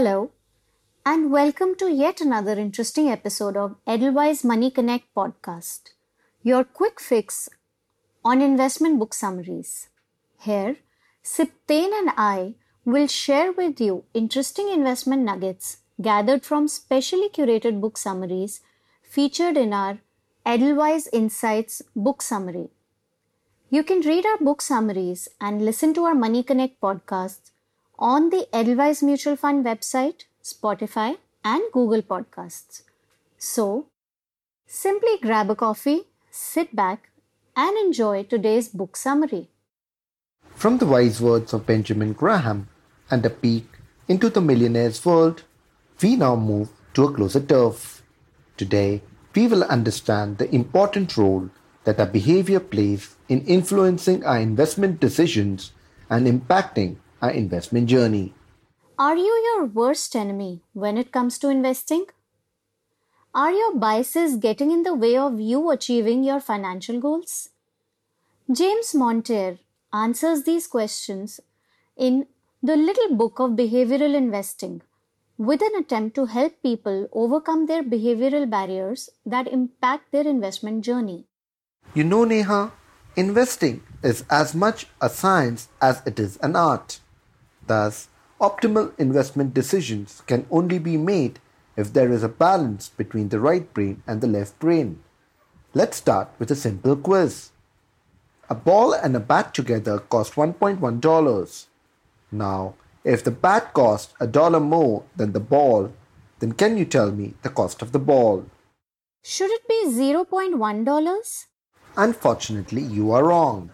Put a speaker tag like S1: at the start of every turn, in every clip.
S1: Hello, and welcome to yet another interesting episode of Edelweiss Money Connect podcast, your quick fix on investment book summaries. Here, Siptain and I will share with you interesting investment nuggets gathered from specially curated book summaries featured in our Edelweiss Insights book summary. You can read our book summaries and listen to our Money Connect podcasts on the Edelweiss Mutual Fund website, Spotify, and Google Podcasts. So, simply grab a coffee, sit back, and enjoy today's book summary.
S2: From the wise words of Benjamin Graham and a peek into the millionaire's world, we now move to a closer turf. Today, we will understand the important role that our behavior plays in influencing our investment decisions and impacting our investment journey.
S1: Are you your worst enemy when it comes to investing? Are your biases getting in the way of you achieving your financial goals? James Montier answers these questions in The Little Book of Behavioral Investing with an attempt to help people overcome their behavioral barriers that impact their investment journey.
S2: You know, Neha, investing is as much a science as it is an art. Thus, optimal investment decisions can only be made if there is a balance between the right brain and the left brain. Let's start with a simple quiz. A ball and a bat together cost $1.1. Now, if the bat cost a dollar more than the ball, then can you tell me the cost of the ball?
S1: Should it be $0.1?
S2: Unfortunately, you are wrong.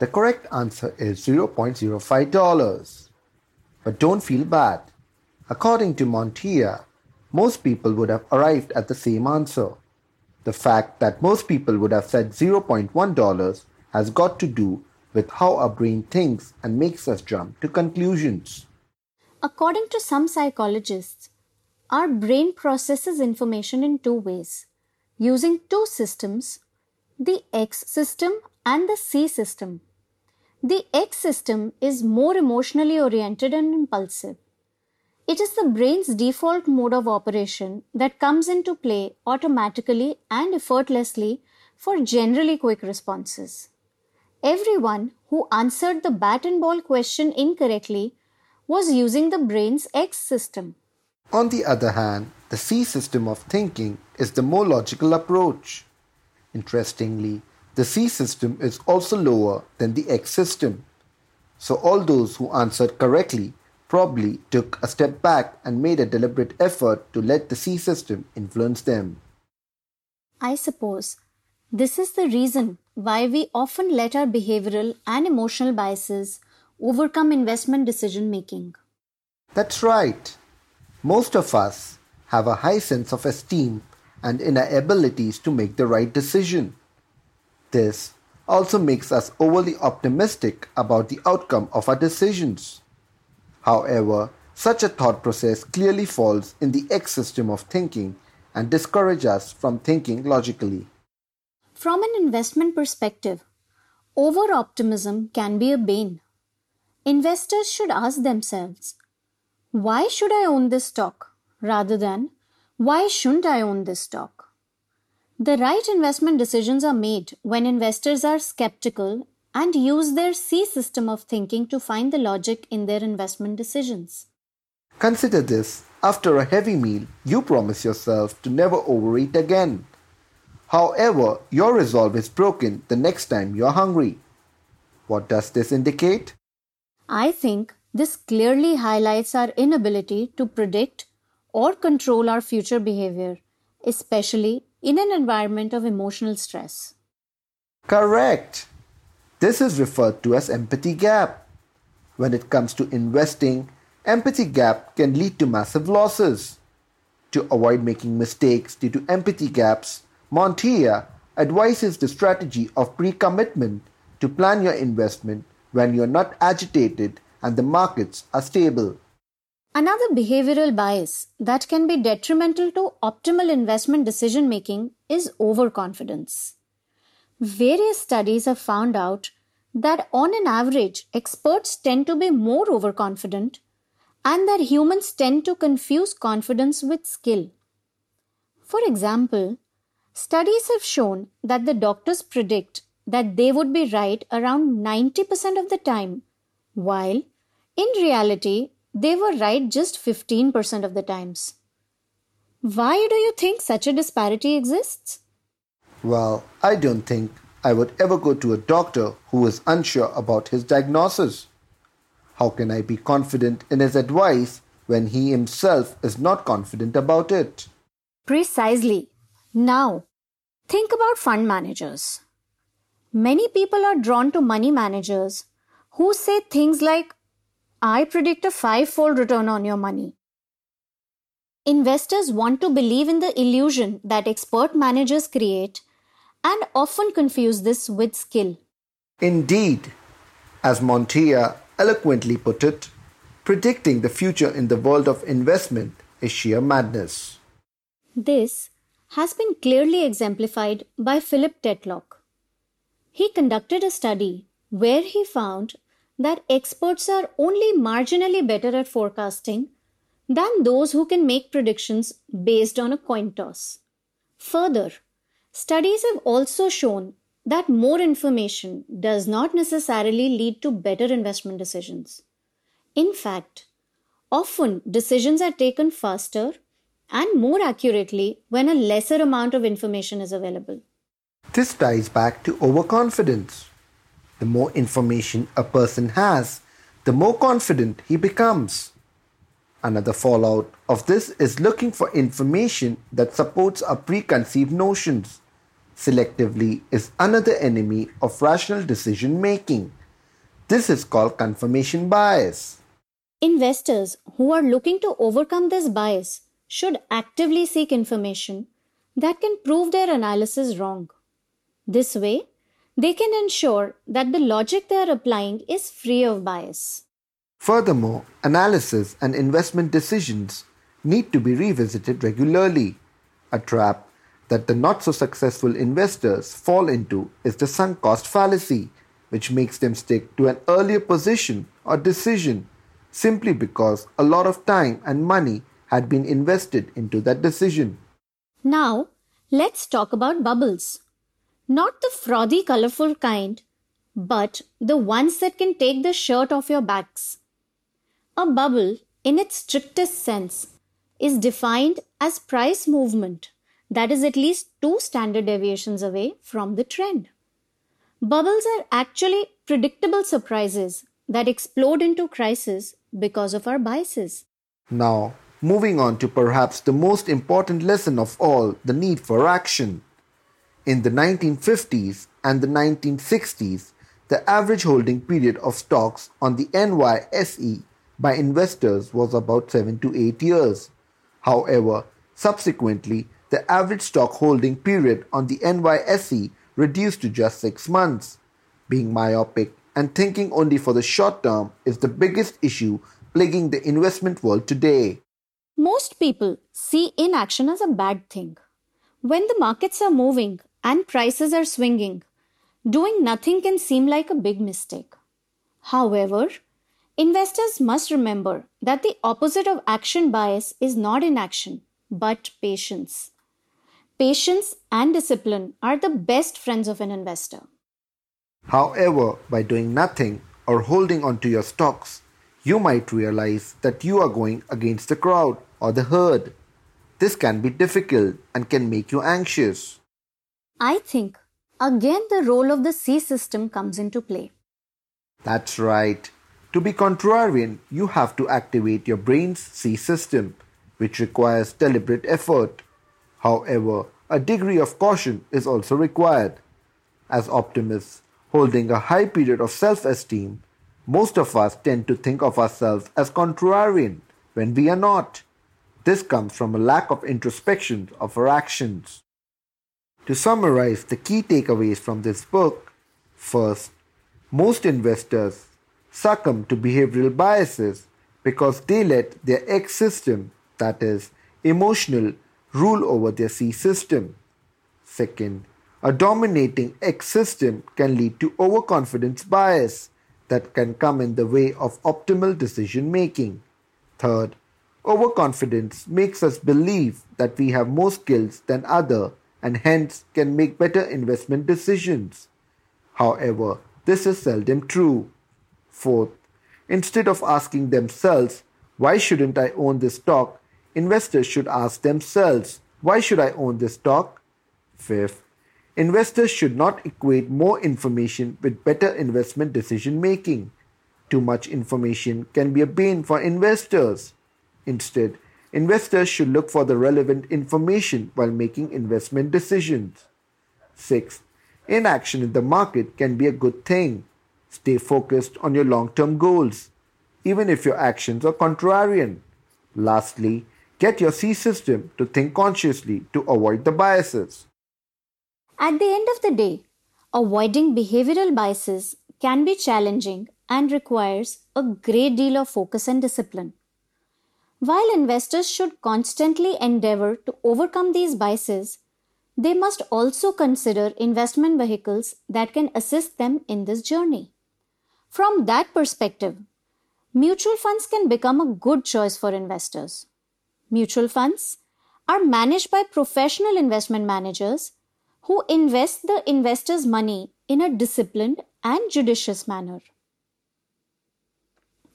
S2: The correct answer is $0.05. But don't feel bad. According to Montier, most people would have arrived at the same answer. The fact that most people would have said $0.1 has got to do with how our brain thinks and makes us jump to conclusions.
S1: According to some psychologists, our brain processes information in two ways using two systems the X system and the C system. The X system is more emotionally oriented and impulsive. It is the brain's default mode of operation that comes into play automatically and effortlessly for generally quick responses. Everyone who answered the bat and ball question incorrectly was using the brain's X system.
S2: On the other hand, the C system of thinking is the more logical approach. Interestingly, the C system is also lower than the X system. So all those who answered correctly probably took a step back and made a deliberate effort to let the C system influence them.
S1: I suppose this is the reason why we often let our behavioral and emotional biases overcome investment decision making.
S2: That's right. Most of us have a high sense of esteem and inner abilities to make the right decision. This also makes us overly optimistic about the outcome of our decisions. However, such a thought process clearly falls in the X system of thinking and discourages us from thinking logically.
S1: From an investment perspective, over optimism can be a bane. Investors should ask themselves, why should I own this stock? rather than, why shouldn't I own this stock? The right investment decisions are made when investors are skeptical and use their C system of thinking to find the logic in their investment decisions.
S2: Consider this after a heavy meal, you promise yourself to never overeat again. However, your resolve is broken the next time you're hungry. What does this indicate?
S1: I think this clearly highlights our inability to predict or control our future behavior, especially in an environment of emotional stress.
S2: Correct. This is referred to as empathy gap. When it comes to investing, empathy gap can lead to massive losses. To avoid making mistakes due to empathy gaps, Montier advises the strategy of pre commitment to plan your investment when you're not agitated and the markets are stable.
S1: Another behavioral bias that can be detrimental to optimal investment decision making is overconfidence. Various studies have found out that on an average, experts tend to be more overconfident and that humans tend to confuse confidence with skill. For example, studies have shown that the doctors predict that they would be right around 90% of the time, while in reality, they were right just 15% of the times. Why do you think such a disparity exists?
S2: Well, I don't think I would ever go to a doctor who is unsure about his diagnosis. How can I be confident in his advice when he himself is not confident about it?
S1: Precisely. Now, think about fund managers. Many people are drawn to money managers who say things like, I predict a five fold return on your money. Investors want to believe in the illusion that expert managers create and often confuse this with skill.
S2: Indeed, as Montier eloquently put it, predicting the future in the world of investment is sheer madness.
S1: This has been clearly exemplified by Philip Tetlock. He conducted a study where he found that experts are only marginally better at forecasting than those who can make predictions based on a coin toss. Further, studies have also shown that more information does not necessarily lead to better investment decisions. In fact, often decisions are taken faster and more accurately when a lesser amount of information is available.
S2: This ties back to overconfidence. The more information a person has, the more confident he becomes. Another fallout of this is looking for information that supports our preconceived notions. Selectively is another enemy of rational decision making. This is called confirmation bias.
S1: Investors who are looking to overcome this bias should actively seek information that can prove their analysis wrong. This way, they can ensure that the logic they are applying is free of bias.
S2: Furthermore, analysis and investment decisions need to be revisited regularly. A trap that the not so successful investors fall into is the sunk cost fallacy, which makes them stick to an earlier position or decision simply because a lot of time and money had been invested into that decision.
S1: Now, let's talk about bubbles. Not the frothy, colorful kind, but the ones that can take the shirt off your backs. A bubble, in its strictest sense, is defined as price movement that is at least two standard deviations away from the trend. Bubbles are actually predictable surprises that explode into crisis because of our biases.
S2: Now, moving on to perhaps the most important lesson of all the need for action. In the 1950s and the 1960s, the average holding period of stocks on the NYSE by investors was about 7 to 8 years. However, subsequently, the average stock holding period on the NYSE reduced to just 6 months. Being myopic and thinking only for the short term is the biggest issue plaguing the investment world today.
S1: Most people see inaction as a bad thing. When the markets are moving and prices are swinging, doing nothing can seem like a big mistake. However, investors must remember that the opposite of action bias is not inaction, but patience. Patience and discipline are the best friends of an investor.
S2: However, by doing nothing or holding on to your stocks, you might realize that you are going against the crowd or the herd. This can be difficult and can make you anxious.
S1: I think again the role of the C system comes into play.
S2: That's right. To be contrarian, you have to activate your brain's C system, which requires deliberate effort. However, a degree of caution is also required. As optimists holding a high period of self esteem, most of us tend to think of ourselves as contrarian when we are not. This comes from a lack of introspection of our actions. To summarize the key takeaways from this book, first, most investors succumb to behavioral biases because they let their X system, that is, emotional, rule over their C system. Second, a dominating X system can lead to overconfidence bias that can come in the way of optimal decision making. Third, overconfidence makes us believe that we have more skills than other and hence can make better investment decisions. However, this is seldom true. Fourth, instead of asking themselves, why shouldn't I own this stock? Investors should ask themselves, why should I own this stock? Fifth, investors should not equate more information with better investment decision making. Too much information can be a bane for investors. Instead, investors should look for the relevant information while making investment decisions. Sixth, inaction in the market can be a good thing. Stay focused on your long term goals, even if your actions are contrarian. Lastly, get your C system to think consciously to avoid the biases.
S1: At the end of the day, avoiding behavioral biases can be challenging and requires a great deal of focus and discipline. While investors should constantly endeavor to overcome these biases, they must also consider investment vehicles that can assist them in this journey. From that perspective, mutual funds can become a good choice for investors. Mutual funds are managed by professional investment managers who invest the investor's money in a disciplined and judicious manner.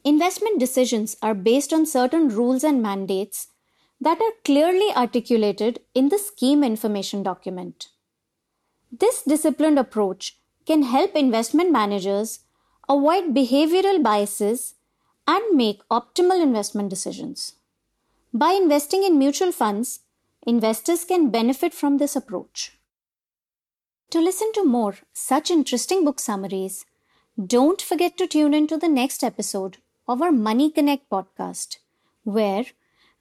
S1: Investment decisions are based on certain rules and mandates that are clearly articulated in the scheme information document. This disciplined approach can help investment managers avoid behavioral biases and make optimal investment decisions. By investing in mutual funds, investors can benefit from this approach. To listen to more such interesting book summaries, don't forget to tune in to the next episode of our Money Connect podcast, where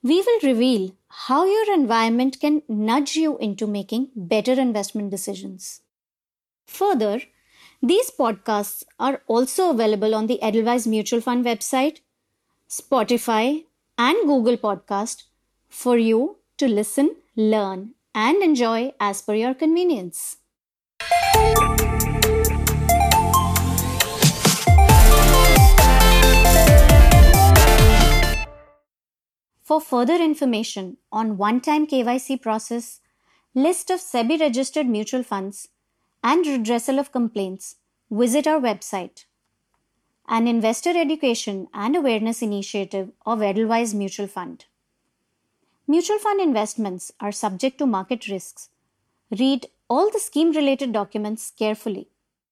S1: we will reveal how your environment can nudge you into making better investment decisions. Further, these podcasts are also available on the Edelweiss Mutual Fund website, Spotify, and Google Podcast for you to listen, learn, and enjoy as per your convenience. For further information on one-time KYC process, list of SEBI registered mutual funds and redressal of complaints, visit our website. An investor education and awareness initiative of Edelweiss Mutual Fund. Mutual fund investments are subject to market risks. Read all the scheme related documents carefully.